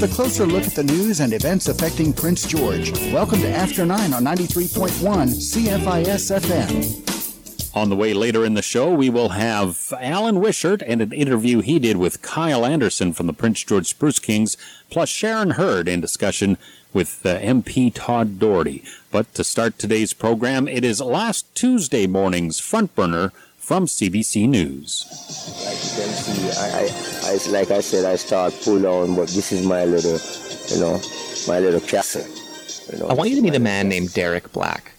with a closer look at the news and events affecting Prince George. Welcome to After 9 on 93.1 CFIS FM. On the way later in the show, we will have Alan Wishart and an interview he did with Kyle Anderson from the Prince George Spruce Kings, plus Sharon Hurd in discussion with uh, MP Todd Doherty. But to start today's program, it is last Tuesday morning's front burner from CBC News. Like you can see, I, I, I, like I said, I start pull on, but this is my little, you know, my little castle. You know, I want you to meet a man named Derek Black.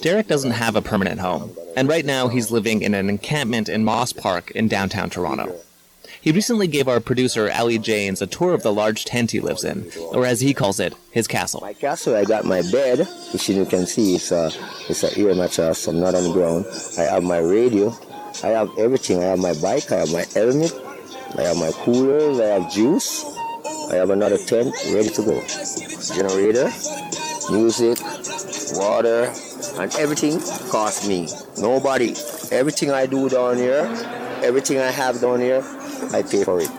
Derek doesn't have a permanent home, and right now he's living in an encampment in Moss Park in downtown Toronto. He recently gave our producer, Ali Janes, a tour of the large tent he lives in, or as he calls it, his castle. My castle, I got my bed, which you can see, it's a, it's a air mattress, I'm not on the ground. I have my radio, I have everything. I have my bike, I have my helmet, I have my coolers, I have juice, I have another tent ready to go. Generator, music, water, and everything costs me. Nobody. Everything I do down here, everything I have down here, I pay for it.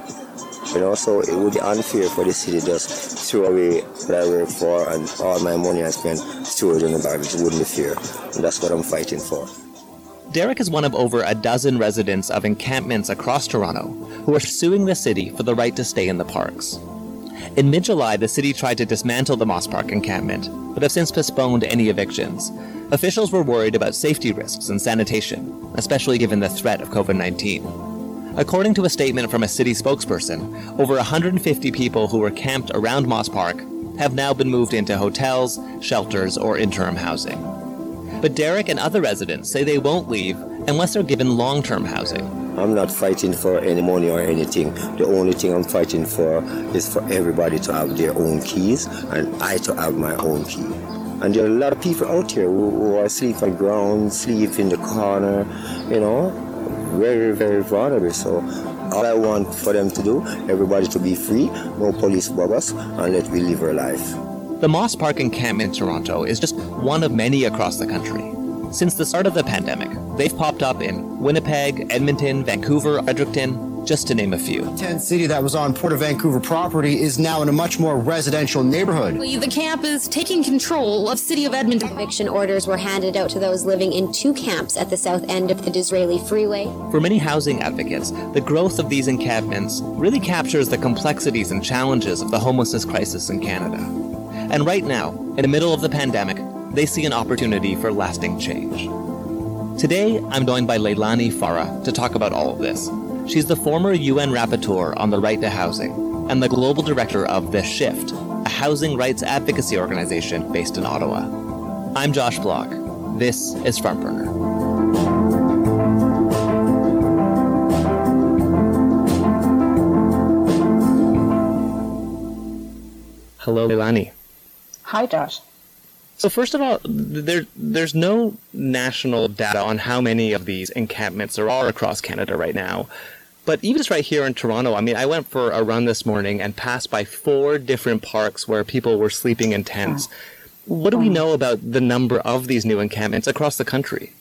You know, so it would be unfair for the city just throw away what I work for and all my money I spend storage in the garbage. It wouldn't be fair. And that's what I'm fighting for. Derek is one of over a dozen residents of encampments across Toronto who are suing the city for the right to stay in the parks. In mid July, the city tried to dismantle the Moss Park encampment, but have since postponed any evictions. Officials were worried about safety risks and sanitation, especially given the threat of COVID 19. According to a statement from a city spokesperson, over 150 people who were camped around Moss Park have now been moved into hotels, shelters, or interim housing. But Derek and other residents say they won't leave unless they're given long term housing. I'm not fighting for any money or anything. The only thing I'm fighting for is for everybody to have their own keys and I to have my own key. And there are a lot of people out here who, who are sleep on the ground, sleep in the corner, you know, very, very vulnerable. So all I want for them to do, everybody to be free, no police us, and let we live our life. The Moss Park encampment in Toronto is just one of many across the country. Since the start of the pandemic, they've popped up in Winnipeg, Edmonton, Vancouver, Fredericton, just to name a few. Tent City that was on Port of Vancouver property is now in a much more residential neighborhood. The camp is taking control of City of Edmonton. Eviction orders were handed out to those living in two camps at the south end of the Disraeli Freeway. For many housing advocates, the growth of these encampments really captures the complexities and challenges of the homelessness crisis in Canada. And right now, in the middle of the pandemic, they see an opportunity for lasting change. Today, I'm joined by Leilani Farha to talk about all of this. She's the former UN rapporteur on the right to housing and the global director of The Shift, a housing rights advocacy organization based in Ottawa. I'm Josh Bloch. This is Front Burner. Hello, Leilani. Hi, Josh. So first of all, there there's no national data on how many of these encampments there are across Canada right now. But even just right here in Toronto, I mean, I went for a run this morning and passed by four different parks where people were sleeping in tents. What do we um, know about the number of these new encampments across the country?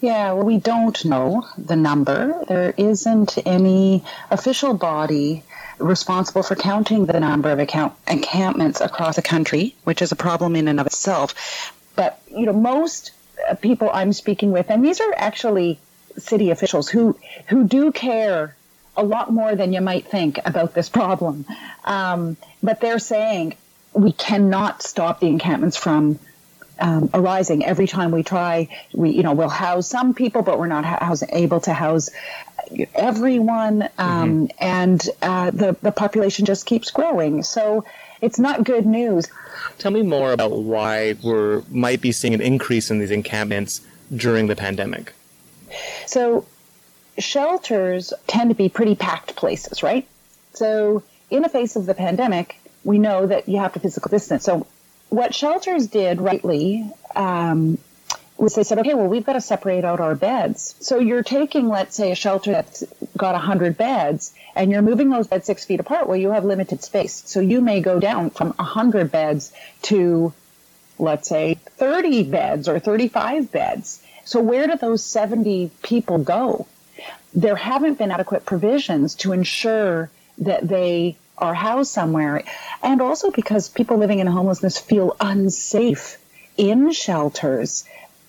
Yeah, well, we don't know the number. There isn't any official body responsible for counting the number of account- encampments across the country, which is a problem in and of itself. But you know, most uh, people I'm speaking with, and these are actually city officials who who do care a lot more than you might think about this problem. Um, but they're saying we cannot stop the encampments from um, arising every time we try. We, you know, we'll house some people, but we're not house, able to house everyone, um, mm-hmm. and uh, the the population just keeps growing. So it's not good news. Tell me more about why we might be seeing an increase in these encampments during the pandemic. So shelters tend to be pretty packed places, right? So in the face of the pandemic, we know that you have to physical distance. So what shelters did rightly um, was they said, okay, well, we've got to separate out our beds. So you're taking, let's say, a shelter that's got 100 beds and you're moving those beds six feet apart. Well, you have limited space. So you may go down from 100 beds to, let's say, 30 beds or 35 beds. So where do those 70 people go? There haven't been adequate provisions to ensure that they are housed somewhere. And also because people living in homelessness feel unsafe in shelters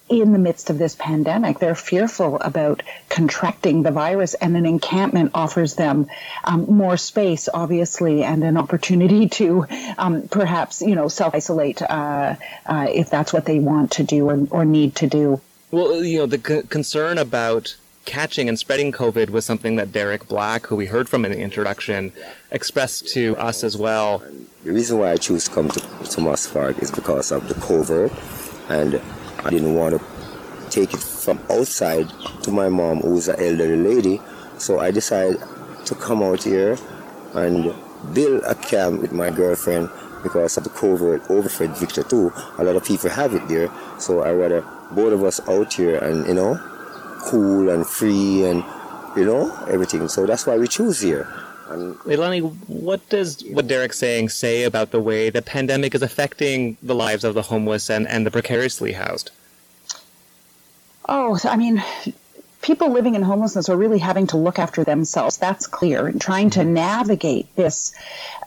in the midst of this pandemic. They're fearful about contracting the virus, and an encampment offers them um, more space, obviously, and an opportunity to um, perhaps, you know, self isolate uh, uh, if that's what they want to do or, or need to do. Well, you know, the c- concern about catching and spreading COVID was something that Derek Black, who we heard from in the introduction, expressed to us as well. The reason why I choose to come to, to Moss Park is because of the covert and I didn't want to take it from outside to my mom, who's an elderly lady. So I decided to come out here and build a camp with my girlfriend because of the covert overfed Victor too. A lot of people have it there. So I rather both of us out here and you know, cool and free and you know, everything. So that's why we choose here. And Leilani, what does what Derek's saying say about the way the pandemic is affecting the lives of the homeless and, and the precariously housed? Oh, I mean, people living in homelessness are really having to look after themselves. That's clear. And trying to navigate this,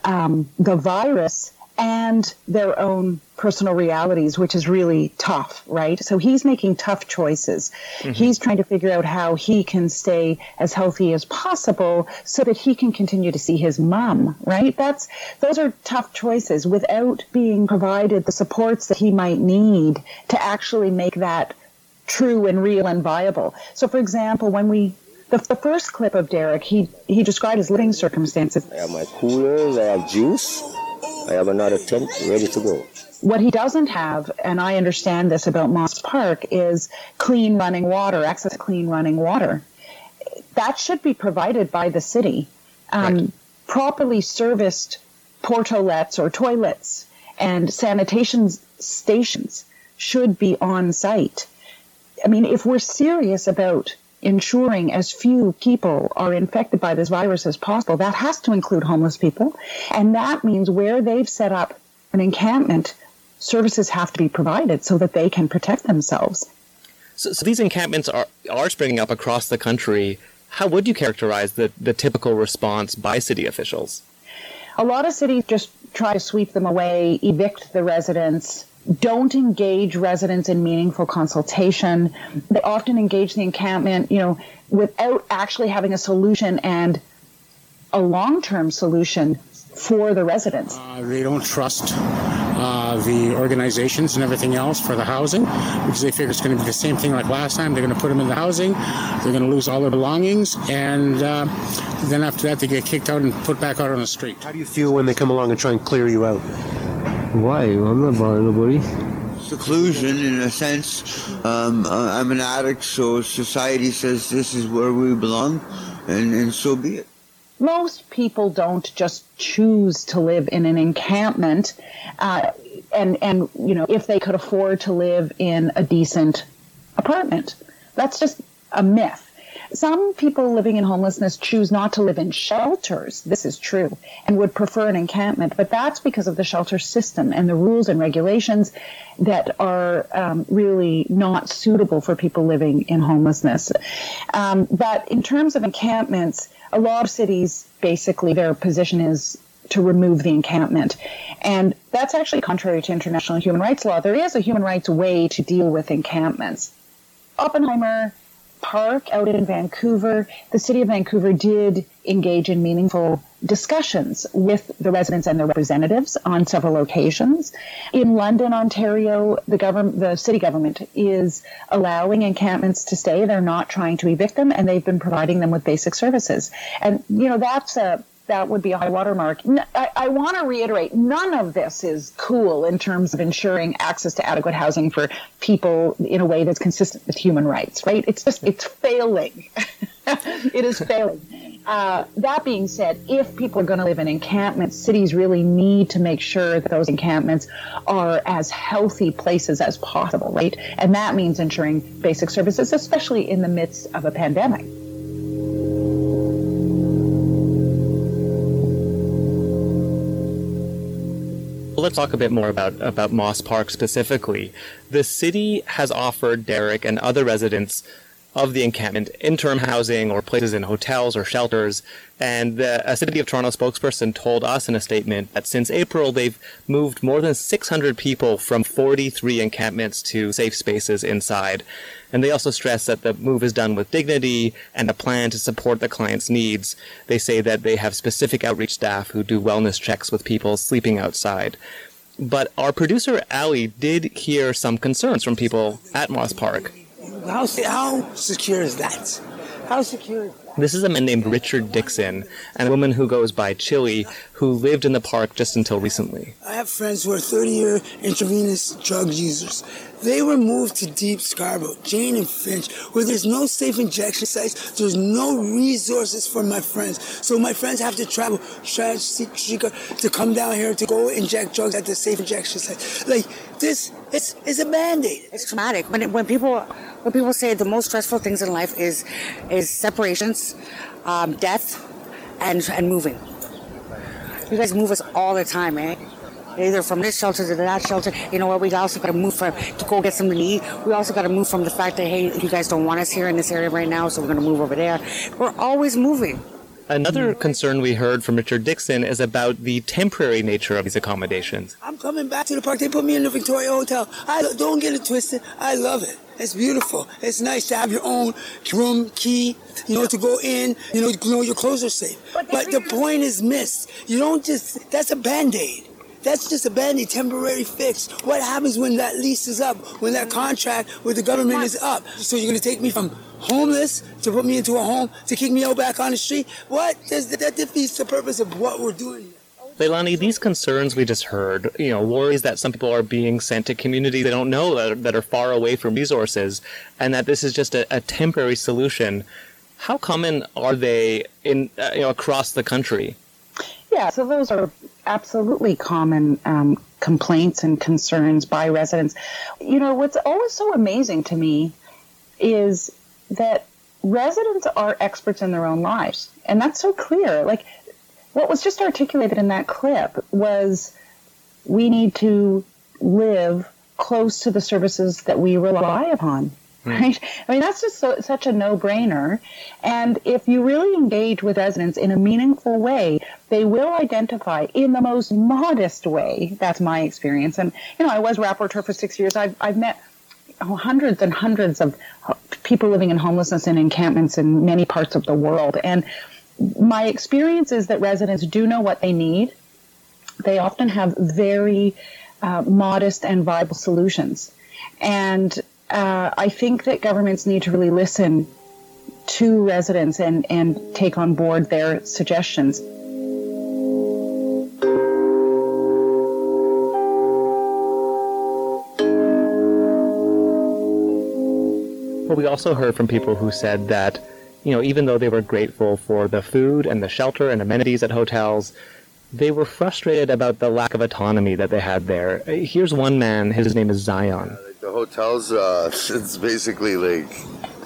um, the virus and their own personal realities, which is really tough, right? So he's making tough choices. Mm-hmm. He's trying to figure out how he can stay as healthy as possible so that he can continue to see his mom, right? That's, those are tough choices without being provided the supports that he might need to actually make that true and real and viable. So, for example, when we the, the first clip of Derek, he he described his living circumstances. I have my coolers, I have juice, I have another tent ready to go. What he doesn't have, and I understand this about Moss Park, is clean running water, access to clean running water. That should be provided by the city. Um, right. Properly serviced portolets or toilets and sanitation stations should be on site. I mean, if we're serious about ensuring as few people are infected by this virus as possible, that has to include homeless people. And that means where they've set up an encampment, services have to be provided so that they can protect themselves. So, so these encampments are, are springing up across the country. How would you characterize the, the typical response by city officials? A lot of cities just try to sweep them away, evict the residents, don't engage residents in meaningful consultation. They often engage the encampment, you know, without actually having a solution and a long-term solution for the residents. Uh, they don't trust uh, the organizations and everything else for the housing because they figure it's going to be the same thing like last time. They're going to put them in the housing, they're going to lose all their belongings, and uh, then after that, they get kicked out and put back out on the street. How do you feel when they come along and try and clear you out? Why? I'm not bothering nobody. Seclusion, in a sense. Um, I'm an addict, so society says this is where we belong, and, and so be it. Most people don't just choose to live in an encampment, uh, and and you know if they could afford to live in a decent apartment. That's just a myth. Some people living in homelessness choose not to live in shelters. This is true and would prefer an encampment, but that's because of the shelter system and the rules and regulations that are um, really not suitable for people living in homelessness. Um, but in terms of encampments, a lot of cities basically their position is to remove the encampment. And that's actually contrary to international human rights law. There is a human rights way to deal with encampments. Oppenheimer Park out in Vancouver, the city of Vancouver did engage in meaningful discussions with the residents and their representatives on several occasions. In London, Ontario, the government, the city government is allowing encampments to stay. They're not trying to evict them, and they've been providing them with basic services. And you know that's a that would be a high watermark. I, I want to reiterate, none of this is cool in terms of ensuring access to adequate housing for people in a way that's consistent with human rights, right? It's just, it's failing. it is failing. Uh, that being said, if people are going to live in encampments, cities really need to make sure that those encampments are as healthy places as possible, right? And that means ensuring basic services, especially in the midst of a pandemic. Let's talk a bit more about, about Moss Park specifically. The city has offered Derek and other residents of the encampment interim housing or places in hotels or shelters. And the, a City of Toronto spokesperson told us in a statement that since April, they've moved more than 600 people from 43 encampments to safe spaces inside. And they also stress that the move is done with dignity and a plan to support the client's needs. They say that they have specific outreach staff who do wellness checks with people sleeping outside. But our producer, Ali, did hear some concerns from people at Moss Park. How, how secure is that? How secure? This is a man named Richard Dixon and a woman who goes by Chili who lived in the park just until recently. I have friends who are 30 year intravenous drug users. They were moved to Deep Scarborough, Jane and Finch, where there's no safe injection sites, there's no resources for my friends. So my friends have to travel to come down here to go inject drugs at the safe injection site. Like this, it's it's a band-aid. It's traumatic. When when people when people say the most stressful things in life is is separations, um, death, and and moving. You guys move us all the time, eh? Either from this shelter to that shelter. You know what? We also got to move from to go get something to eat. We also got to move from the fact that hey, you guys don't want us here in this area right now, so we're to move over there. We're always moving. Another concern we heard from Richard Dixon is about the temporary nature of these accommodations. I'm coming back to the park. They put me in the Victoria Hotel. I don't get it twisted. I love it. It's beautiful. It's nice to have your own room key, you know, to go in, you know, you know your clothes are safe. But, but the point is missed. You don't just, that's a band-aid. That's just a band-aid temporary fix. What happens when that lease is up, when that contract with the government is up? So you're going to take me from homeless to put me into a home to kick me out back on the street? What? Does that defeats the purpose of what we're doing. Leilani, these concerns we just heard, you know, worries that some people are being sent to communities they don't know that are, that are far away from resources, and that this is just a, a temporary solution. How common are they in uh, you know across the country? Yeah, so those are absolutely common um, complaints and concerns by residents. You know, what's always so amazing to me is that residents are experts in their own lives. And that's so clear. Like what was just articulated in that clip was we need to live close to the services that we rely upon. Hmm. Right? I mean, that's just so, such a no brainer. And if you really engage with residents in a meaningful way, they will identify in the most modest way. That's my experience. And, you know, I was rapporteur for six years. I've, I've met hundreds and hundreds of people living in homelessness in encampments in many parts of the world. And my experience is that residents do know what they need. They often have very uh, modest and viable solutions. And uh, I think that governments need to really listen to residents and, and take on board their suggestions. But we also heard from people who said that, you know, even though they were grateful for the food and the shelter and amenities at hotels, they were frustrated about the lack of autonomy that they had there. Here's one man, his name is Zion. The hotels, uh, it's basically like,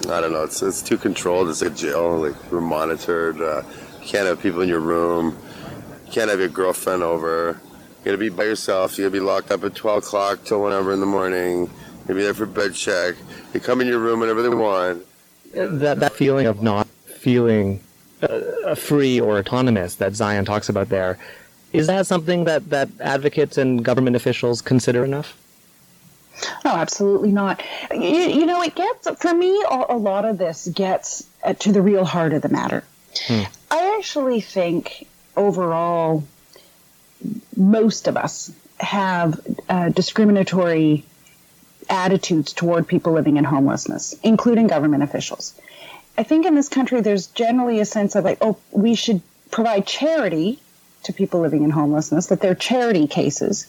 I don't know, it's, it's too controlled. It's like a jail, like we're monitored. Uh, you can't have people in your room. You can't have your girlfriend over. You gotta be by yourself. You gotta be locked up at 12 o'clock till whenever in the morning. You be there for bed check. They come in your room whenever they want. That that feeling of not feeling uh, free or autonomous that Zion talks about there, is that something that that advocates and government officials consider enough? No, absolutely not. You, you know, it gets for me a, a lot of this gets to the real heart of the matter. Hmm. I actually think overall, most of us have uh, discriminatory attitudes toward people living in homelessness, including government officials. I think in this country, there's generally a sense of like, oh, we should provide charity to people living in homelessness, that they're charity cases.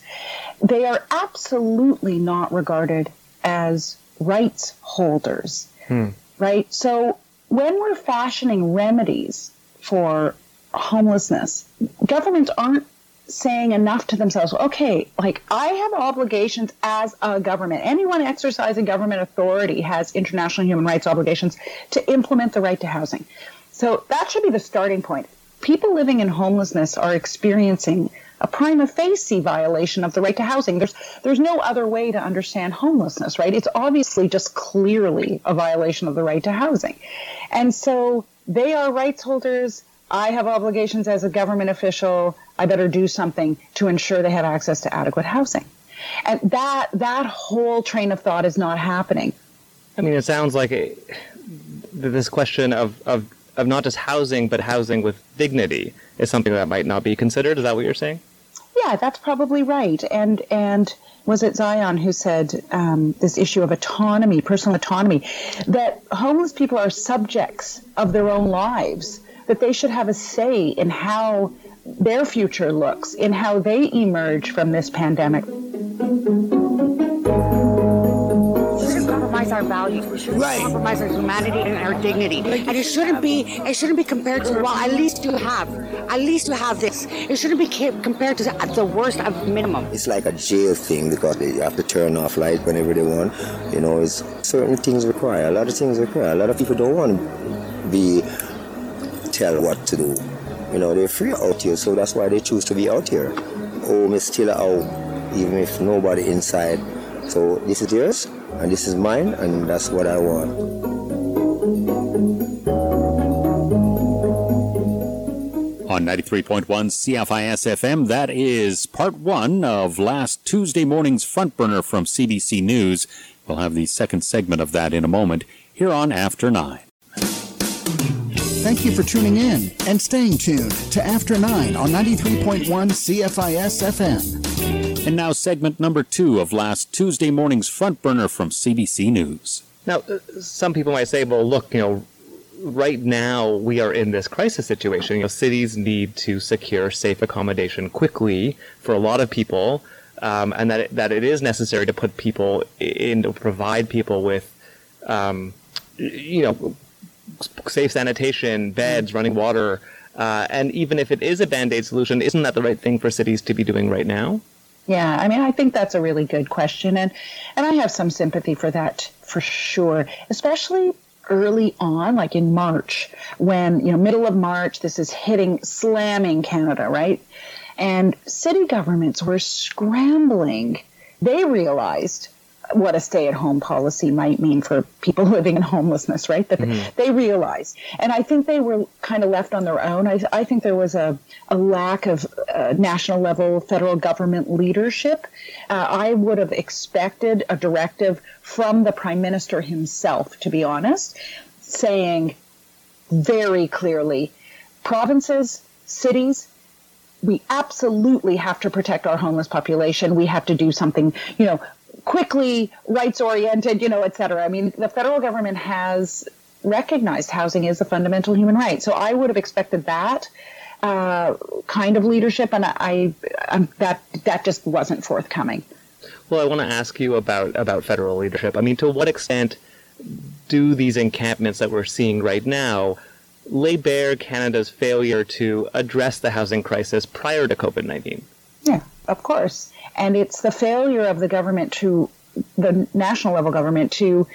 They are absolutely not regarded as rights holders, hmm. right? So when we're fashioning remedies for homelessness, governments aren't saying enough to themselves, okay, like I have obligations as a government. Anyone exercising government authority has international human rights obligations to implement the right to housing. So that should be the starting point. People living in homelessness are experiencing a prima facie violation of the right to housing. There's there's no other way to understand homelessness, right? It's obviously just clearly a violation of the right to housing. And so they are rights holders. I have obligations as a government official. I better do something to ensure they have access to adequate housing. And that that whole train of thought is not happening. I mean, it sounds like a, this question of, of of not just housing, but housing with dignity is something that might not be considered. Is that what you're saying? Yeah, that's probably right. And and was it Zion who said um, this issue of autonomy, personal autonomy, that homeless people are subjects of their own lives, that they should have a say in how their future looks, in how they emerge from this pandemic We shouldn't compromise our values. We shouldn't right. compromise our humanity and our dignity. And it shouldn't uh, be it shouldn't be compared to well, at least you have, at least you have this. It shouldn't be compared to the worst of minimum. It's like a jail thing because they have to turn off light whenever they want. You know, it's certain things require. A lot of things require. A lot of people don't want to be tell what to do. You know, they're free out here, so that's why they choose to be out here. Oh, Home is still out, oh, even if nobody inside. So this is yours and this is mine, and that's what I want. On 93.1 CFIS FM, that is part one of last Tuesday morning's front burner from CBC News. We'll have the second segment of that in a moment here on After Nine. Thank you for tuning in and staying tuned to After Nine on 93.1 CFIS FM. And now, segment number two of last Tuesday morning's front burner from CBC News. Now, uh, some people might say, well, look, you know, right now we are in this crisis situation. You know, cities need to secure safe accommodation quickly for a lot of people, um, and that it, that it is necessary to put people in to provide people with, um, you know, safe sanitation, beds, running water. Uh, and even if it is a band aid solution, isn't that the right thing for cities to be doing right now? Yeah, I mean, I think that's a really good question, and and I have some sympathy for that for sure, especially early on, like in March, when you know, middle of March, this is hitting, slamming Canada, right? And city governments were scrambling. They realized what a stay at home policy might mean for people living in homelessness, right? That mm-hmm. they realized. And I think they were kind of left on their own. I, I think there was a, a lack of uh, national level federal government leadership. Uh, I would have expected a directive from the prime minister himself, to be honest, saying very clearly provinces, cities, we absolutely have to protect our homeless population. We have to do something, you know, quickly rights oriented, you know, et cetera. I mean, the federal government has recognized housing is a fundamental human right. So I would have expected that uh, kind of leadership, and I, I that that just wasn't forthcoming. Well, I want to ask you about about federal leadership. I mean, to what extent do these encampments that we're seeing right now lay bare Canada's failure to address the housing crisis prior to COVID nineteen? Yeah, of course and it's the failure of the government to the national level government to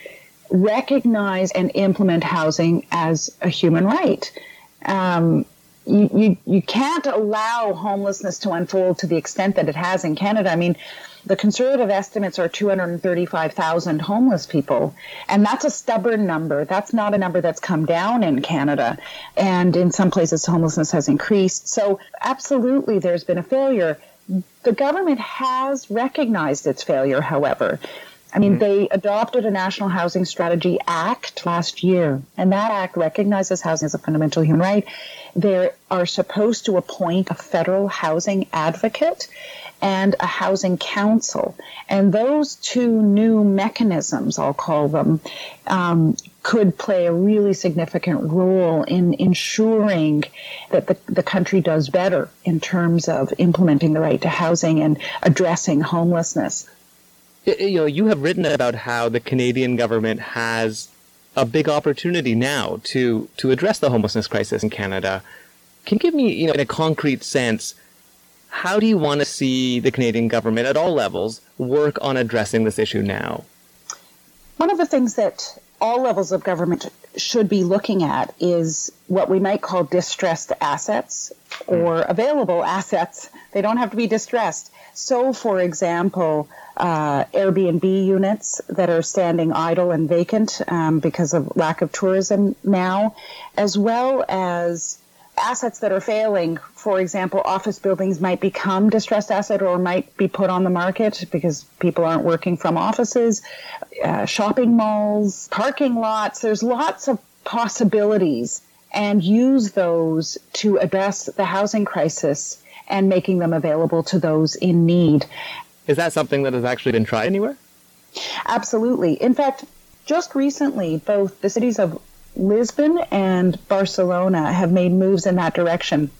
recognize and implement housing as a human right. Um, you, you, you can't allow homelessness to unfold to the extent that it has in Canada. I mean, the conservative estimates are 235,000 homeless people, and that's a stubborn number. That's not a number that's come down in Canada. And in some places, homelessness has increased. So, absolutely, there's been a failure. The government has recognized its failure, however. I mean, mm-hmm. they adopted a National Housing Strategy Act last year, and that act recognizes housing as a fundamental human right. They are supposed to appoint a federal housing advocate and a housing council. And those two new mechanisms, I'll call them, um, could play a really significant role in ensuring that the, the country does better in terms of implementing the right to housing and addressing homelessness. You know, you have written about how the Canadian government has a big opportunity now to to address the homelessness crisis in Canada. Can you give me, you know, in a concrete sense, how do you want to see the Canadian government at all levels work on addressing this issue now? One of the things that all levels of government should be looking at is what we might call distressed assets or available assets. They don't have to be distressed. So, for example, uh, Airbnb units that are standing idle and vacant um, because of lack of tourism now, as well as assets that are failing. For example, office buildings might become distressed asset or might be put on the market because people aren't working from offices. Uh, shopping malls, parking lots. There's lots of possibilities, and use those to address the housing crisis and making them available to those in need. Is that something that has actually been tried anywhere? Absolutely. In fact, just recently, both the cities of Lisbon and Barcelona have made moves in that direction.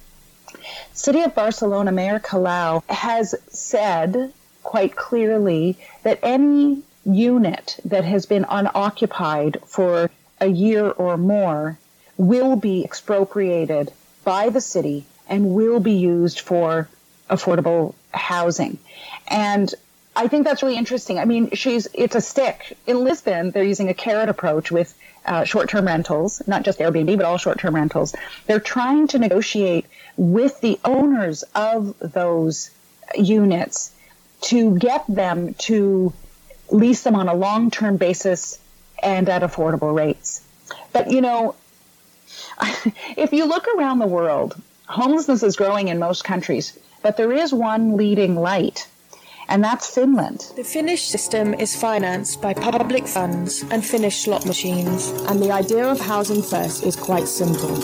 City of Barcelona Mayor Colau has said quite clearly that any unit that has been unoccupied for a year or more will be expropriated by the city and will be used for affordable housing. And I think that's really interesting. I mean, she's it's a stick. In Lisbon, they're using a carrot approach with uh, short-term rentals, not just Airbnb, but all short-term rentals. They're trying to negotiate with the owners of those units to get them to lease them on a long-term basis and at affordable rates. But you know, if you look around the world, homelessness is growing in most countries, but there is one leading light and that's Finland. The Finnish system is financed by public funds and Finnish slot machines, and the idea of housing first is quite simple.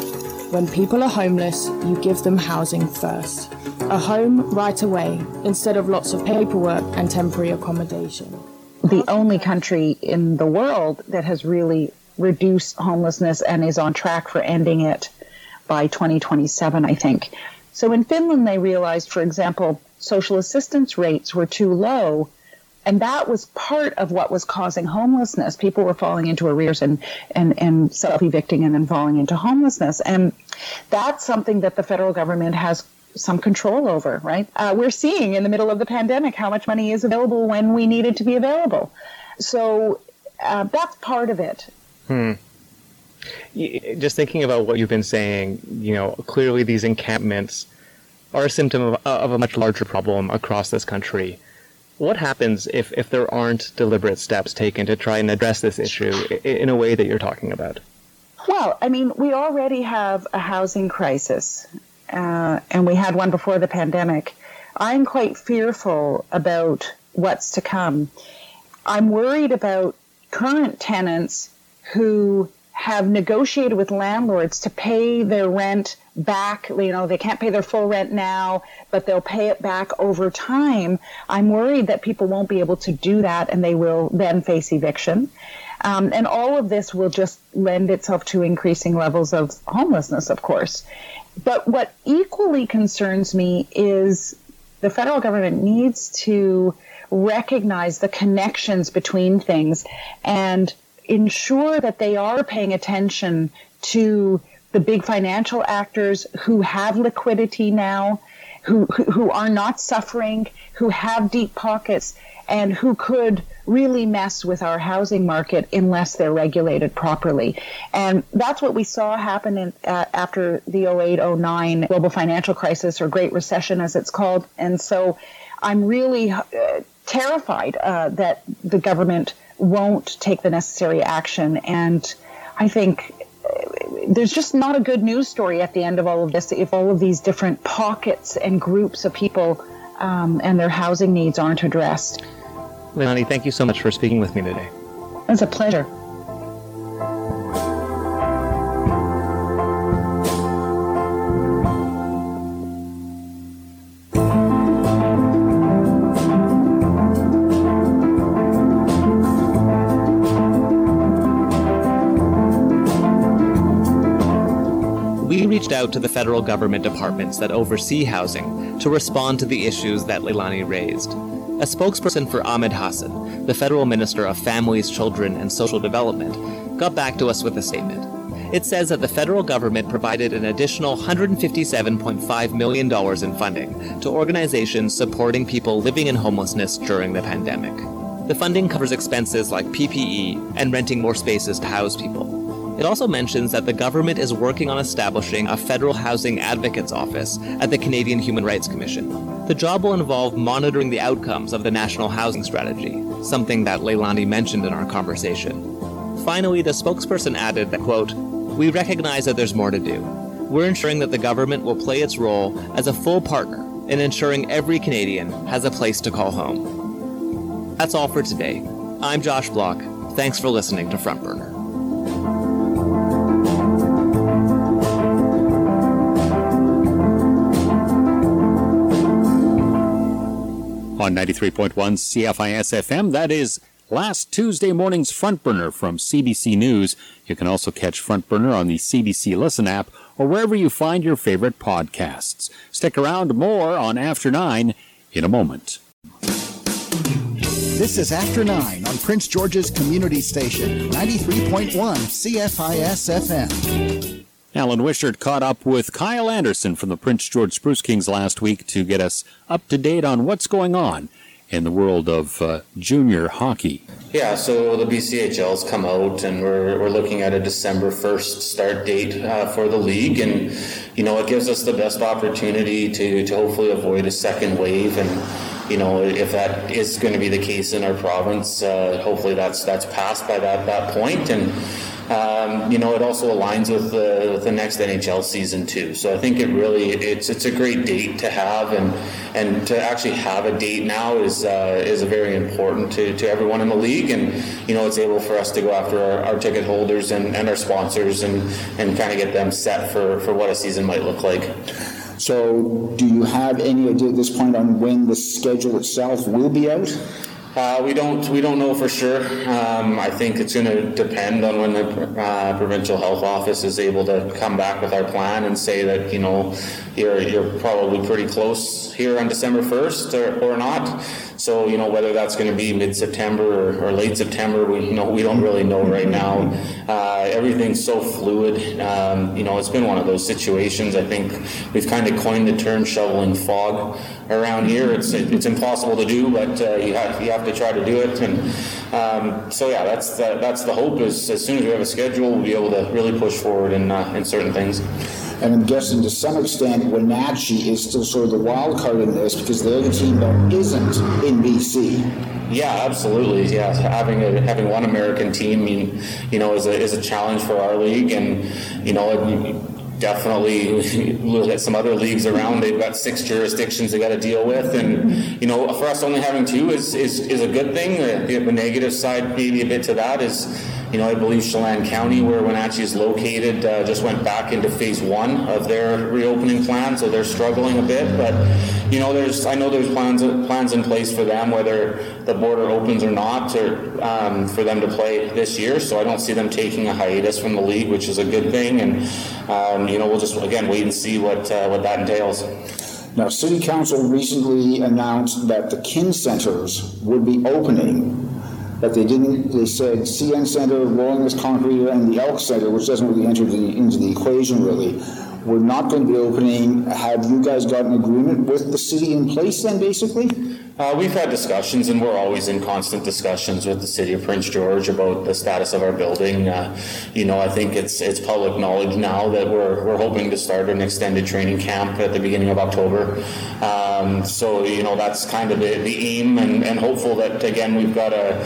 When people are homeless, you give them housing first. A home right away, instead of lots of paperwork and temporary accommodation. The only country in the world that has really reduced homelessness and is on track for ending it by 2027, I think. So in Finland, they realized, for example, social assistance rates were too low. And that was part of what was causing homelessness. People were falling into arrears and, and, and self evicting and then falling into homelessness. And that's something that the federal government has some control over, right? Uh, we're seeing in the middle of the pandemic how much money is available when we need it to be available. So uh, that's part of it. Hmm. Just thinking about what you've been saying, you know, clearly these encampments are a symptom of, of a much larger problem across this country. What happens if, if there aren't deliberate steps taken to try and address this issue in a way that you're talking about? Well, I mean, we already have a housing crisis, uh, and we had one before the pandemic. I'm quite fearful about what's to come. I'm worried about current tenants who have negotiated with landlords to pay their rent back. You know, they can't pay their full rent now, but they'll pay it back over time. I'm worried that people won't be able to do that and they will then face eviction. Um, and all of this will just lend itself to increasing levels of homelessness, of course. But what equally concerns me is the federal government needs to recognize the connections between things and ensure that they are paying attention to the big financial actors who have liquidity now, who, who are not suffering, who have deep pockets, and who could really mess with our housing market unless they're regulated properly. And that's what we saw happen in, uh, after the 08 09 global financial crisis or Great Recession, as it's called. And so I'm really uh, terrified uh, that the government won't take the necessary action. And I think uh, there's just not a good news story at the end of all of this if all of these different pockets and groups of people um, and their housing needs aren't addressed. Leilani, thank you so much for speaking with me today. It's a pleasure. Reached out to the federal government departments that oversee housing to respond to the issues that Leilani raised. A spokesperson for Ahmed Hussen, the federal minister of Families, Children, and Social Development, got back to us with a statement. It says that the federal government provided an additional $157.5 million in funding to organizations supporting people living in homelessness during the pandemic. The funding covers expenses like PPE and renting more spaces to house people. It also mentions that the government is working on establishing a federal housing advocates office at the Canadian Human Rights Commission. The job will involve monitoring the outcomes of the national housing strategy, something that Leilani mentioned in our conversation. Finally, the spokesperson added that, quote, We recognize that there's more to do. We're ensuring that the government will play its role as a full partner in ensuring every Canadian has a place to call home. That's all for today. I'm Josh Bloch. Thanks for listening to Front Burner. On 93.1 CFIS FM, that is last Tuesday morning's Front Burner from CBC News. You can also catch Front Burner on the CBC Listen app or wherever you find your favorite podcasts. Stick around more on After 9 in a moment. This is After 9 on Prince George's Community Station, 93.1 CFIS FM. Alan Wishart caught up with Kyle Anderson from the Prince George Spruce Kings last week to get us up to date on what's going on in the world of uh, junior hockey. Yeah, so the BCHL's come out, and we're, we're looking at a December 1st start date uh, for the league. And, you know, it gives us the best opportunity to, to hopefully avoid a second wave. And, you know, if that is going to be the case in our province, uh, hopefully that's that's passed by that, that point. And, um, you know, it also aligns with the, with the next NHL season too. So I think it really it's it's a great date to have, and and to actually have a date now is uh, is very important to, to everyone in the league, and you know it's able for us to go after our, our ticket holders and, and our sponsors and and kind of get them set for for what a season might look like. So, do you have any idea at this point on when the schedule itself will be out? Uh, we don't we don't know for sure. Um, I think it's going to depend on when the uh, provincial health office is able to come back with our plan and say that you know you're you're probably pretty close here on December first or, or not. So you know whether that's going to be mid September or, or, late September, we you know we don't really know right now. Uh, everything's so fluid. Um, you know it's been one of those situations. I think we've kind of coined the term shoveling fog around here. It's it's impossible to do, but uh, you have you have to try to do it. And um, so yeah, that's the, that's the hope. Is as soon as we have a schedule, we'll be able to really push forward in uh, in certain things. And I'm guessing to some extent, Wenatchee is still sort of the wild card in this because they're the team that isn't in BC. Yeah, absolutely. Yeah, having a, having one American team, you know, is a is a challenge for our league, and you know, definitely look at some other leagues around. They've got six jurisdictions they got to deal with, and you know, for us only having two is is, is a good thing. The, the negative side, maybe a bit to that, is you know, I believe Chelan County, where Wenatchee is located, uh, just went back into phase one of their reopening plan, so they're struggling a bit. But you know, there's I know there's plans plans in place for them, whether the border opens or not, or um, for them to play this year. So I don't see them taking a hiatus from the league, which is a good thing. And um, you know, we'll just again wait and see what uh, what that entails. Now, City Council recently announced that the Kin Centers would be opening but they didn't. They said CN Center, Rolling Mix Concrete, and the Elk Center, which doesn't really enter the, into the equation really, we're not going to be opening. Have you guys got an agreement with the city in place then, basically? Uh, we've had discussions, and we're always in constant discussions with the city of Prince George about the status of our building. Uh, you know, I think it's it's public knowledge now that we're we're hoping to start an extended training camp at the beginning of October. Um, so you know, that's kind of the, the aim, and, and hopeful that again we've got a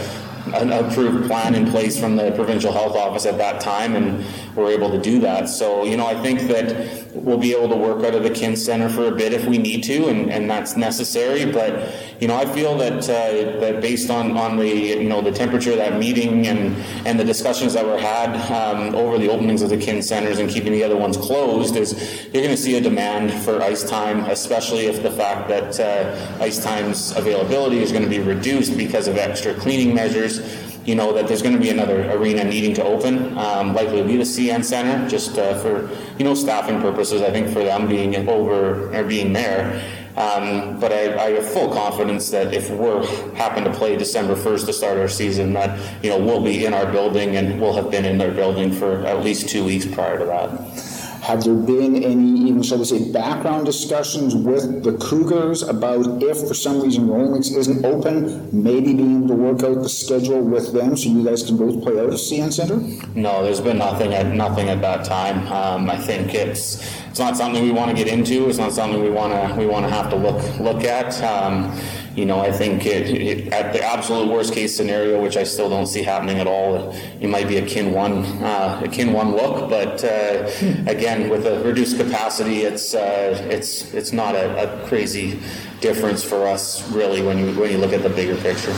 an approved plan in place from the provincial health office at that time, and we're able to do that. So, you know, I think that we'll be able to work out of the Kin Center for a bit if we need to, and, and that's necessary. But, you know, I feel that uh, that based on, on the you know the temperature of that meeting and and the discussions that were had um, over the openings of the Kin Centers and keeping the other ones closed, is you're going to see a demand for ice time, especially if the fact that uh, ice time's availability is going to be reduced because of extra cleaning measures you know that there's going to be another arena needing to open, um, likely to be the CN Center, just uh, for you know staffing purposes. I think for them being over or being there. Um, but I, I, have full confidence that if we're happen to play December 1st to start our season, that you know we'll be in our building and we'll have been in their building for at least two weeks prior to that. Have there been any, even shall we say, background discussions with the Cougars about if for some reason Rollins isn't open, maybe being able to work out the schedule with them so you guys can both play out of CN Center? No, there's been nothing at nothing at that time. Um, I think it's it's not something we want to get into. It's not something we want to we want to have to look look at. Um, you know, I think it, it, at the absolute worst case scenario, which I still don't see happening at all, it might be a kin one, uh, a kin one look. But uh, again, with a reduced capacity, it's uh, it's it's not a, a, crazy difference for us really when you when you look at the bigger picture.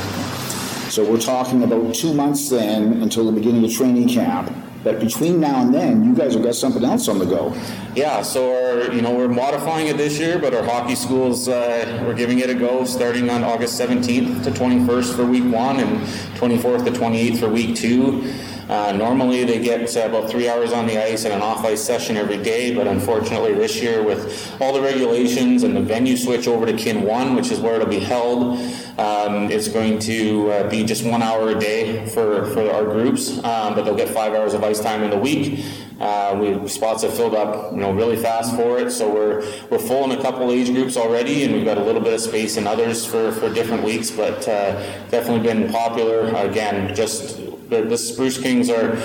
So we're talking about two months then until the beginning of training camp. But between now and then, you guys have got something else on the go. Yeah, so our, you know we're modifying it this year, but our hockey schools uh, we're giving it a go starting on August 17th to 21st for week one and 24th to 28th for week two. Uh, normally they get about three hours on the ice and an off ice session every day, but unfortunately this year with all the regulations and the venue switch over to Kin 1, which is where it'll be held, um, it's going to uh, be just one hour a day for, for our groups, um, but they'll get five hours of ice time in the week. Uh, we spots have filled up, you know, really fast for it. So we're we're full in a couple age groups already, and we've got a little bit of space in others for, for different weeks. But uh, definitely been popular. Again, just the, Spruce Kings are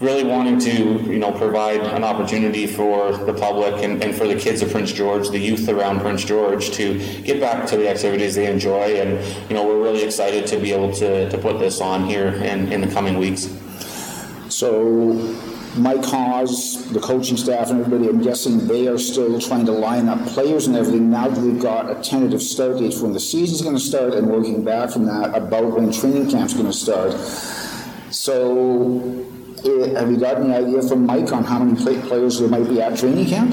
really wanting to, you know, provide an opportunity for the public and, and, for the kids of Prince George, the youth around Prince George, to get back to the activities they enjoy. And, you know, we're really excited to be able to, to put this on here in, in the coming weeks. So, Mike Hawes, the coaching staff, and everybody, I'm guessing they are still trying to line up players and everything now that they've got a tentative start date for when the season's going to start and working back from that about when training camp's going to start. So, uh, have you got any idea from Mike on how many players there might be at training camp?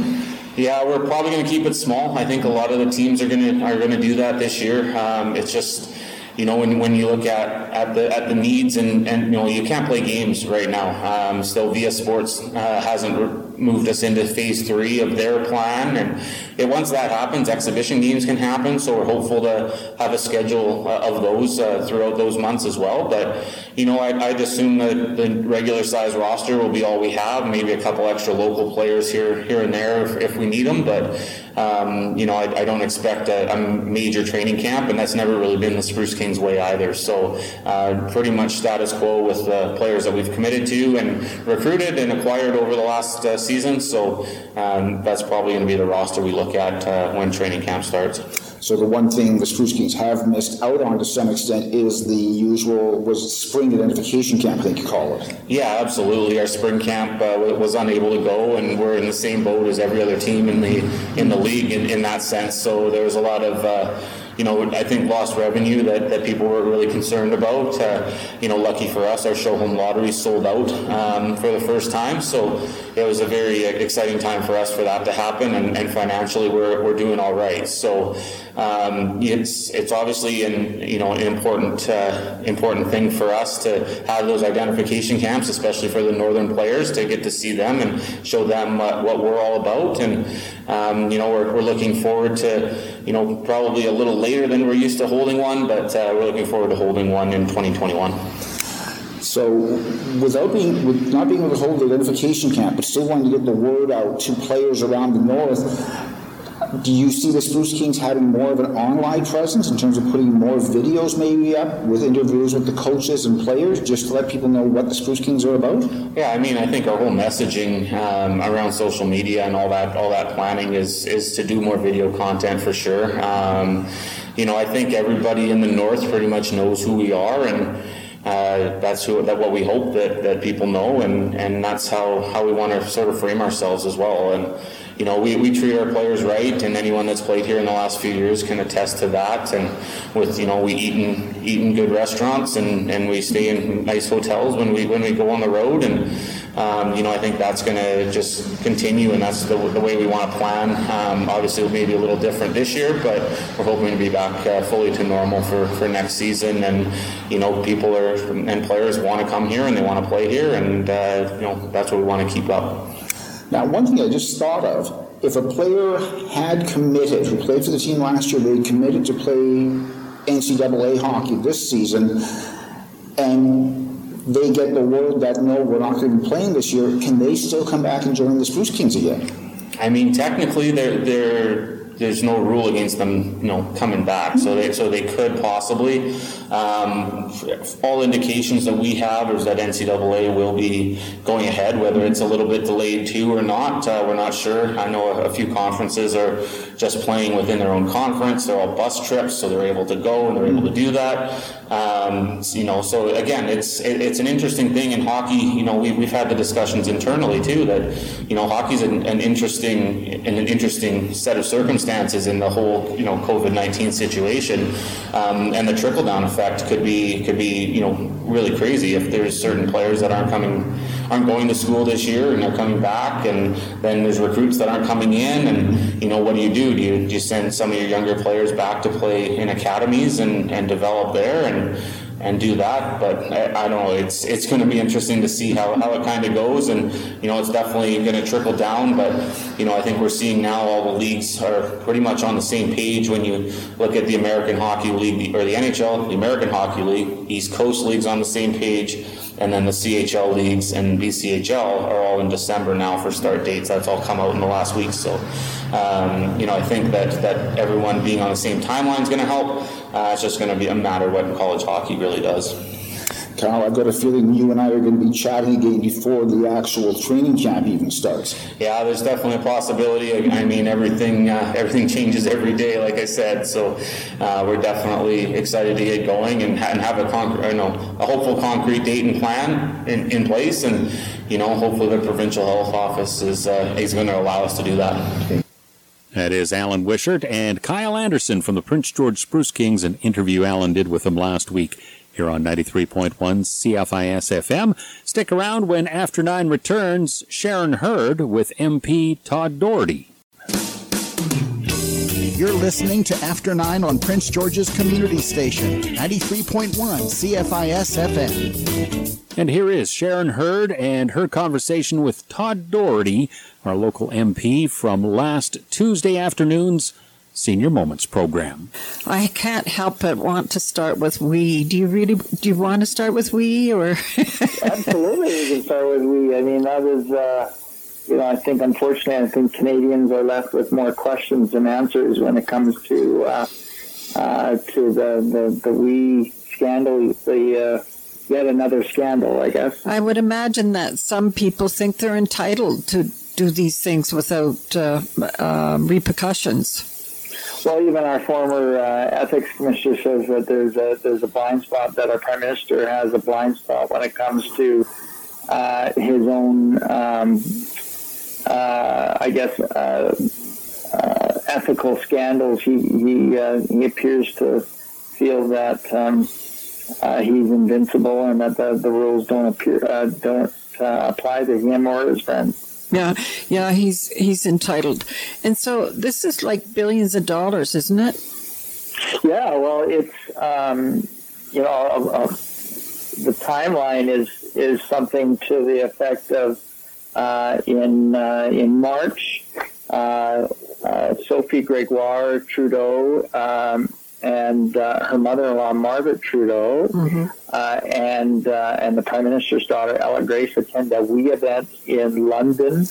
Yeah, we're probably going to keep it small. I think a lot of the teams are going to are going to do that this year. Um, it's just you know, when, when you look at, at the at the needs and, and you know you can't play games right now. Um, still, viaSport uh, hasn't moved us into phase three of their plan, and it, once that happens, exhibition games can happen. So we're hopeful to have a schedule uh, of those uh, throughout those months as well. But you know, I'd, I'd assume that the regular size roster will be all we have. Maybe a couple extra local players here here and there if, if we need them, but um, you know, I, I, don't expect a, a, major training camp, and that's never really been the Spruce Kings way either. So, uh, pretty much status quo with the players that we've committed to and recruited and acquired over the last uh, season. So, um, that's probably going to be the roster we look at uh, when training camp starts. So the one thing the Spruce Kings have missed out on to some extent is the usual was spring identification camp, I think you call it. Yeah, absolutely. Our spring camp uh, was unable to go, and we're in the same boat as every other team in the in the league in, in that sense. So there was a lot of. Uh, you know, I think lost revenue that, that people were really concerned about. Uh, you know, lucky for us, our show home lottery sold out um, for the first time, so it was a very exciting time for us for that to happen, and, and financially we're, we're doing all right. So um, it's it's obviously an you know an important uh, important thing for us to have those identification camps, especially for the northern players, to get to see them and show them uh, what we're all about. And um, you know we're, we're looking forward to you know probably a little later than we're used to holding one, but uh, we're looking forward to holding one in 2021. So, without being, with not being able to hold the identification camp, but still wanting to get the word out to players around the north, do you see the Spruce Kings having more of an online presence in terms of putting more videos maybe up with interviews with the coaches and players just to let people know what the Spruce Kings are about? Yeah, I mean, I think our whole messaging um, around social media and all that, all that planning is is to do more video content for sure. Um, you know, I think everybody in the north pretty much knows who we are and. Uh, that's who, that what we hope that, that people know, and, and that's how, how we want to sort of frame ourselves as well. And you know, we, we treat our players right, and anyone that's played here in the last few years can attest to that. And with you know, we eat in eat in good restaurants, and, and we stay in nice hotels when we when we go on the road, and um, you know, I think that's going to just continue, and that's the, the way we want to plan. Um, obviously, it may be a little different this year, but we're hoping to be back uh, fully to normal for, for next season. And you know, people are and players want to come here and they want to play here, and uh, you know, that's what we want to keep up. Now, one thing I just thought of if a player had committed, who played for the team last year, they committed to play NCAA hockey this season, and they get the word that no, we're not going to be playing this year, can they still come back and join the Spruce Kings again? I mean, technically, they're, they're, there's no rule against them, you know, coming back. So they, so they could possibly. Um, all indications that we have is that NCAA will be going ahead, whether it's a little bit delayed too or not. Uh, we're not sure. I know a, few conferences are just playing within their own conference. They're all bus trips, so they're able to go and they're able to do that. Um, you know, so again, it's it, it's an interesting thing in hockey. You know, we, we've had the discussions internally too that you know hockey's an, an interesting an interesting set of circumstances in the whole you know COVID nineteen situation, um, and the trickle down effect effect could be could be you know really crazy if there's certain players that aren't coming aren't going to school this year and they're coming back and then there's recruits that aren't coming in and you know what do you do? Do you, do you send some of your younger players back to play in academies and, and develop there? And and do that. But I, I don't know. It's it's going to be interesting to see how, how it kind of goes, and you know, it's definitely going to trickle down. But you know, I think we're seeing now all the leagues are pretty much on the same page. When you look at the American Hockey League or the NHL, the American Hockey League, East Coast leagues on the same page and then the CHL leagues and BCHL are all in December now for start dates. That's all come out in the last week. So, um, you know, I think that that everyone being on the same timeline is going to help. Uh, it's just going to be a matter what college hockey really does. Carl, I've got a feeling you and I are going to be chatting again before the actual training camp even starts. Yeah, there's definitely a possibility. I mean, everything uh, everything changes every day, like I said. So uh, we're definitely excited to get going and, and have a concrete, you know, a hopeful concrete date and plan in, in place, and you know, hopefully the provincial health office is uh, is going to allow us to do that. That is Alan Wishart and Kyle Anderson from the Prince George Spruce Kings, an interview Alan did with them last week here on 93.1 CFIS FM. Stick around when After Nine returns, Sharon Hurd with MP Todd Doherty. You're listening to After Nine on Prince George's Community Station, 93.1 CFIS FM. And here is Sharon Hurd and her conversation with Todd Doherty, our local MP from last Tuesday afternoon's Senior Moments program. I can't help but want to start with we. Do you really? Do you want to start with we or? Absolutely, we can start with we. I mean, that was, uh, you know, I think unfortunately, I think Canadians are left with more questions than answers when it comes to uh, uh, to the the, the we scandal. The uh, yet another scandal, I guess. I would imagine that some people think they're entitled to do these things without uh, uh, repercussions. Well, even our former uh, ethics commissioner says that there's a there's a blind spot that our prime minister has a blind spot when it comes to uh, his own, um, uh, I guess, uh, uh, ethical scandals. He he uh, he appears to feel that um, he's invincible and that the, the rules don't appear don't apply to him or his friends. Yeah, yeah, he's he's entitled, and so this is like billions of dollars, isn't it? Yeah, well, it's um, you know uh, uh, the timeline is is something to the effect of uh, in uh, in March, uh, uh, Sophie Gregoire Trudeau um, and uh, her mother-in-law Margaret Trudeau mm-hmm. uh, and uh, and the Prime Minister's daughter Ella Grace attend a WE event in London.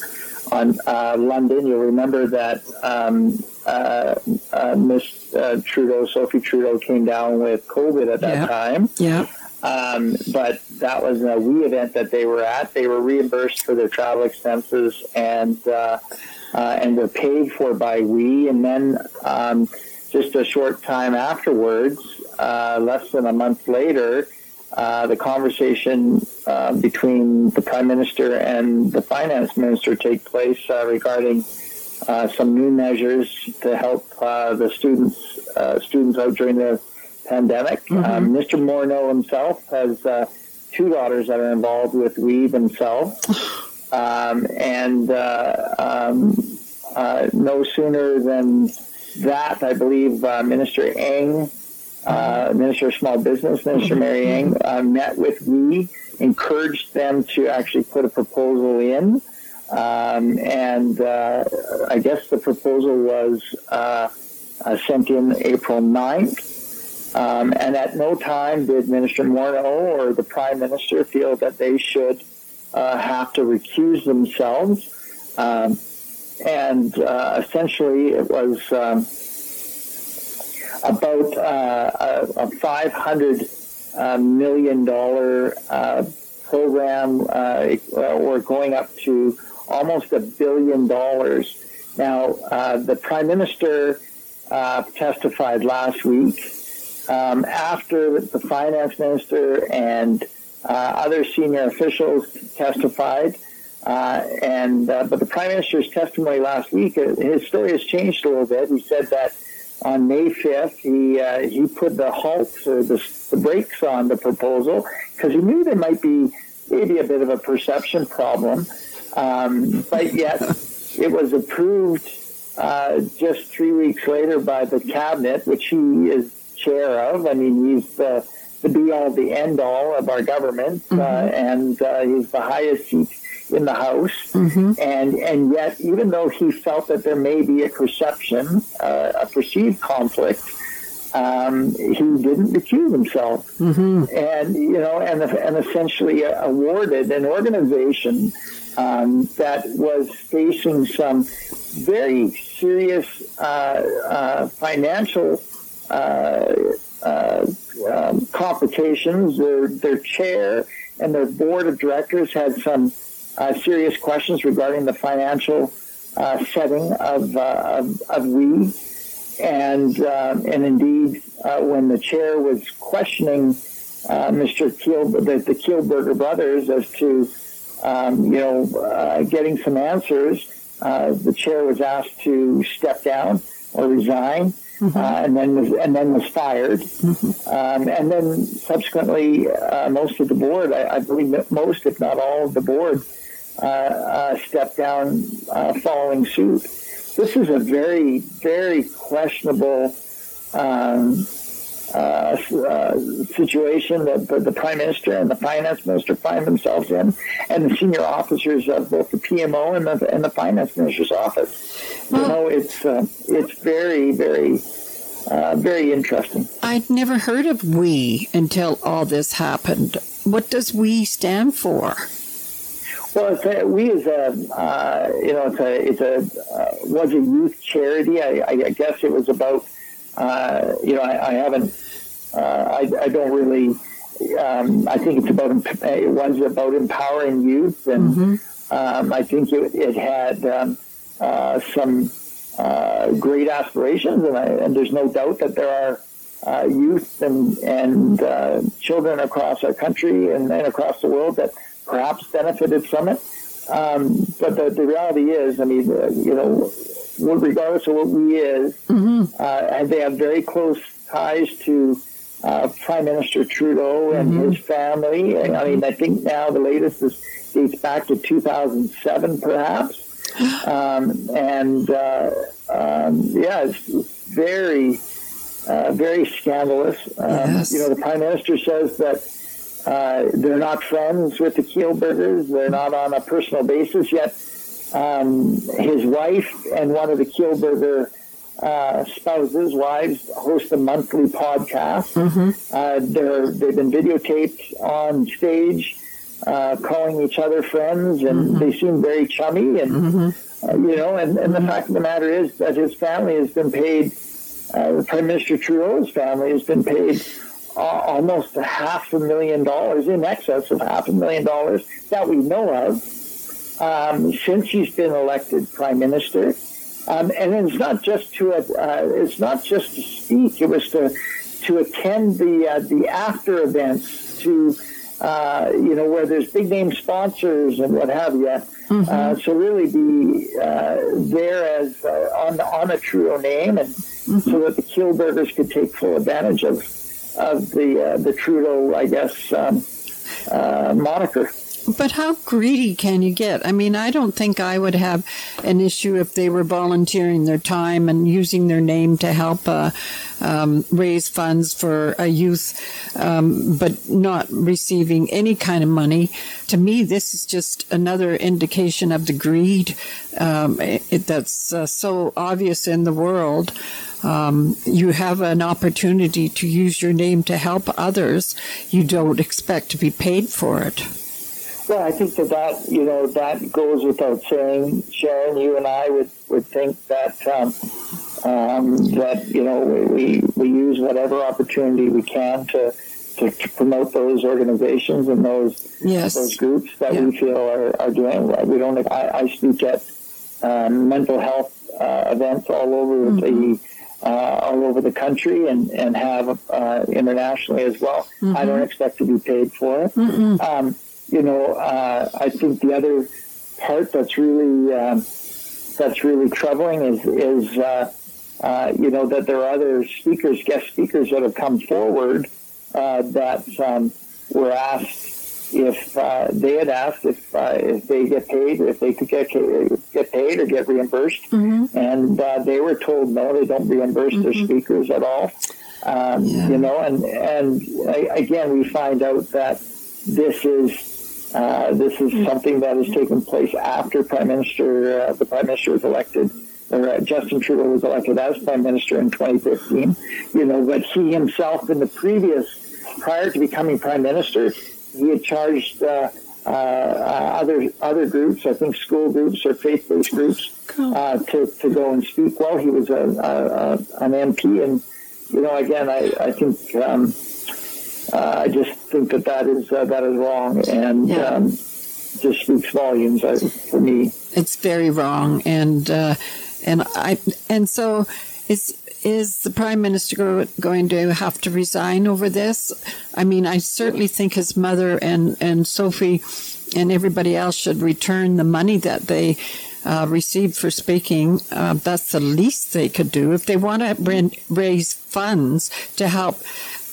On uh, London, you'll remember that um, uh, uh, Miss Trudeau, Sophie Trudeau, came down with COVID at that yeah. time. Yeah. Um, but that was a WE event that they were at. They were reimbursed for their travel expenses and and were paid for by we. And then um, just a short time afterwards, uh, less than a month later, uh, the conversation uh, between the prime minister and the finance minister take place uh, regarding uh, some new measures to help uh, the students students out during the pandemic. Mm-hmm. Mr. Morneau himself has two daughters that are involved with we themselves, um, and um, no sooner than that, I believe uh, Minister Ng, uh, Minister of Small Business, Minister Mary Ng, uh, met with we, encouraged them to actually put a proposal in. Um, and uh, I guess the proposal was uh, uh, sent in April 9th. Um, and at no time did Minister Morneau or the Prime Minister feel that they should uh, have to recuse themselves. Um, and uh, essentially, it was um, about uh, a, a 500 uh, million dollar uh, program. Uh, we're going up to almost a billion dollars. Now, the Prime Minister testified last week um, after the Finance Minister and other senior officials testified. Uh, and uh, but the Prime Minister's testimony last week, uh, his story has changed a little bit. He said that on May 5th, he he put the halts or the, the brakes on the proposal because he knew there might be maybe a bit of a perception problem. Um, but yet, it was approved uh, just three weeks later by the cabinet, which he is chair of. I mean, he's the, the be all, the end all of our government, mm-hmm. uh, and uh, he's the highest seat in the House. Mm-hmm. And and yet, even though he felt that there may be a perception, uh, a perceived conflict. Um, he didn't recuse himself, mm-hmm. and you know, and and essentially awarded an organization um, that was facing some very serious uh, uh, financial uh, uh, um, complications. Their, their chair and their board of directors had some uh, serious questions regarding the financial setting of, of, of we. And, and indeed, when the chair was questioning Mr. Keel, the, the Kielburger brothers as to um, you know, uh, getting some answers, uh, the chair was asked to step down or resign, mm-hmm. uh, and then was, and then was fired, mm-hmm. um, and then subsequently uh, most of the board, I, I, believe most, if not all, of the board uh, uh, stepped down following suit. This is a very, very questionable. Um, uh, uh, situation that the, the, prime minister and the finance minister find themselves in, and the senior officers of both the PMO and the and the finance minister's office. Well, you know, it's uh, it's very very. Uh, very interesting. I'd never heard of we until all this happened. What does we stand for? Well, it's a, we is a uh, you know it's a it's a uh, was a youth charity. I, I guess it was about uh, you know, I, I haven't, uh, I, I, don't really, um, I think it's about, it was about empowering youth, and mm-hmm. um, I think it, it had um, uh, some uh, great aspirations, and, I, and, there's no doubt that there are uh, youth and, and uh, children across our country and, and, across the world that perhaps benefited from it. Um, but the, the reality is, I mean, you know, regardless of what we is, mm-hmm. uh, and they have very close ties to uh, Prime Minister Trudeau and mm-hmm. his family. I mean, I think now the latest is dates back to 2007, perhaps. Um, and uh, um, yeah, it's very, uh, very scandalous. Um, yes. You know, the Prime Minister says that. Uh, they're not friends with the Kielburgers. They're not on a personal basis yet um, his wife and one of the Kielburger uh, spouses, wives, host a monthly podcast. Mm-hmm. Uh, they're, they've been videotaped on stage, uh, calling each other friends, and mm-hmm. they seem very chummy. And mm-hmm. uh, you know, and, and the fact of the matter is that his family has been paid. Uh, Prime Minister Trudeau's family has been paid uh, almost a half a million dollars, in excess of half a million dollars that we know of um, since he's been elected prime minister. Um, and it's not just to uh, it's not just to speak. It was to to attend the uh, the after events to uh, you know where there's big name sponsors and what have you. Mm-hmm. Uh, so really be uh, there as uh, on on a Trudeau name, and mm-hmm. so that the Kielburgers could take full advantage of of the the Trudeau, I guess, um, moniker. But how greedy can you get? I mean, I don't think I would have an issue if they were volunteering their time and using their name to help uh, um, raise funds for a youth, um, but not receiving any kind of money. To me, this is just another indication of the greed um, it, that's uh, so obvious in the world. Um, you have an opportunity to use your name to help others, you don't expect to be paid for it. Well, I think that that you know that goes without saying. Sharon, you and I would would think that um, um, that you know we we use whatever opportunity we can to to, to promote those organizations and those yes. those groups that yeah. we feel are, are doing. We don't. I, I speak at um, mental health uh, events all over mm-hmm. the. Uh, all over the country and and have uh, internationally as well. Mm-hmm. I don't expect to be paid for it. Um, you know, uh, I think the other part that's really um, that's really troubling is is uh, uh, you know that there are other speakers, guest speakers that have come forward uh, that um, were asked if uh, they had asked if uh, if they get paid, if they could get get paid or get reimbursed, mm-hmm. and uh, they were told no, they don't reimburse mm-hmm. their speakers at all. Um, yeah. You know, and and again, we find out that this is uh, this is something that has taken place after Prime Minister uh, the Prime Minister was elected or uh, Justin Trudeau was elected as Prime Minister in 2015. You know, but he himself in the previous prior to becoming prime minister, he had charged uh, uh, other other groups, I think school groups or faith-based groups, uh, to to go and speak. Well, he was a, a, a, an MP, and you know, again, I I think um, uh, I just think that that is uh, that is wrong, and yeah. um, just speaks volumes uh, for me. It's very wrong, and and I and so is is the prime minister going to have to resign over this? I mean, I certainly think his mother and and Sophie and everybody else should return the money that they uh, received for speaking. Uh, that's the least they could do if they want to raise funds to help.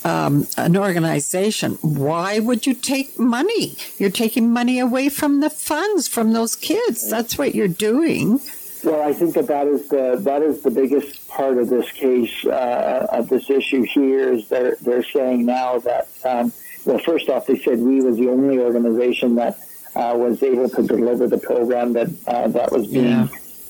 Um, an organization. Why would you take money? You're taking money away from the funds from those kids. That's what you're doing. Well, I think that that is the that is the biggest part of this case uh, of this issue here is they're they're saying now that um, well, first off, they said we was the only organization that uh, was able to deliver the program that uh, that was being yeah.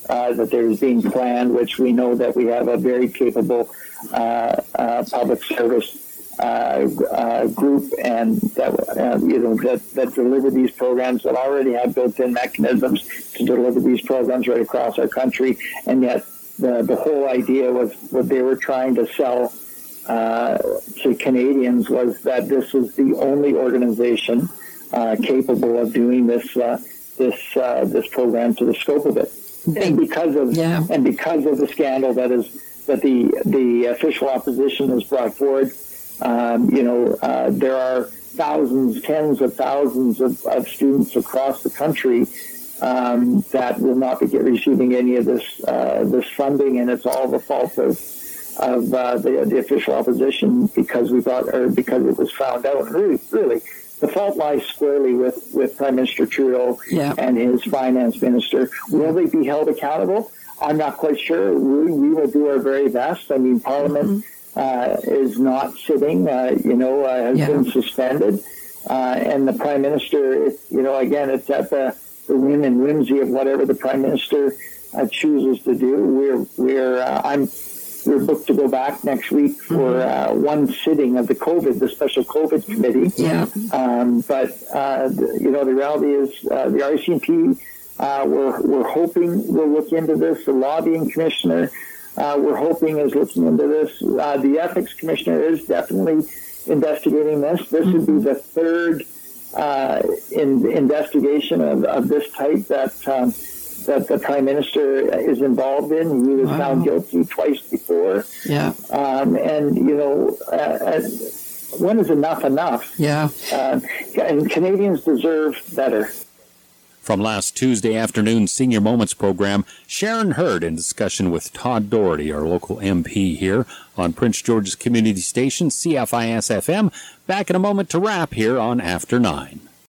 Uh, that there was being planned, which we know that we have a very capable uh, uh, public service uh, uh, group and that uh, you know that, that deliver these programs that already have built-in mechanisms to deliver these programs right across our country, and yet the the whole idea was what they were trying to sell uh, to Canadians was that this was the only organization uh, capable of doing this uh, this this program to the scope of it, and because of yeah. and because of the scandal that is that the the official opposition has brought forward um, you know, uh, there are thousands, tens of thousands of, of students across the country um, that will not be receiving any of this uh, this funding, and it's all the fault of of uh, the, the official opposition because we thought or because it was found out. Really, really, the fault lies squarely with with Prime Minister Trudeau yeah. and his finance minister. Will they be held accountable? I'm not quite sure. We, we will do our very best. I mean, Parliament. Mm-hmm uh, is not sitting, uh, you know, uh, has yeah. been suspended. Uh, and the prime minister, you know, again, it's at the, the whim and whimsy of whatever the prime minister uh, chooses to do. We're, we're, uh, I'm, we're booked to go back next week for mm-hmm. one sitting of the COVID, the special COVID committee. Yeah. Um, but, you know, the reality is the RCMP, we're, we're hoping will look into this. The lobbying commissioner, uh, we're hoping is looking into this. Uh, the ethics commissioner is definitely investigating this. This would be the third uh, in, investigation of, of, this type that um, that the prime minister is involved in. He was wow. found guilty twice before. Yeah, um, and you know. Uh, uh, when is enough enough? Yeah. Uh, and Canadians deserve better. From last Tuesday afternoon's Senior Moments program, Sharon Hurd in discussion with Todd Doherty, our local MP here on Prince George's Community Station, CFIS FM. Back in a moment to wrap here on After 9.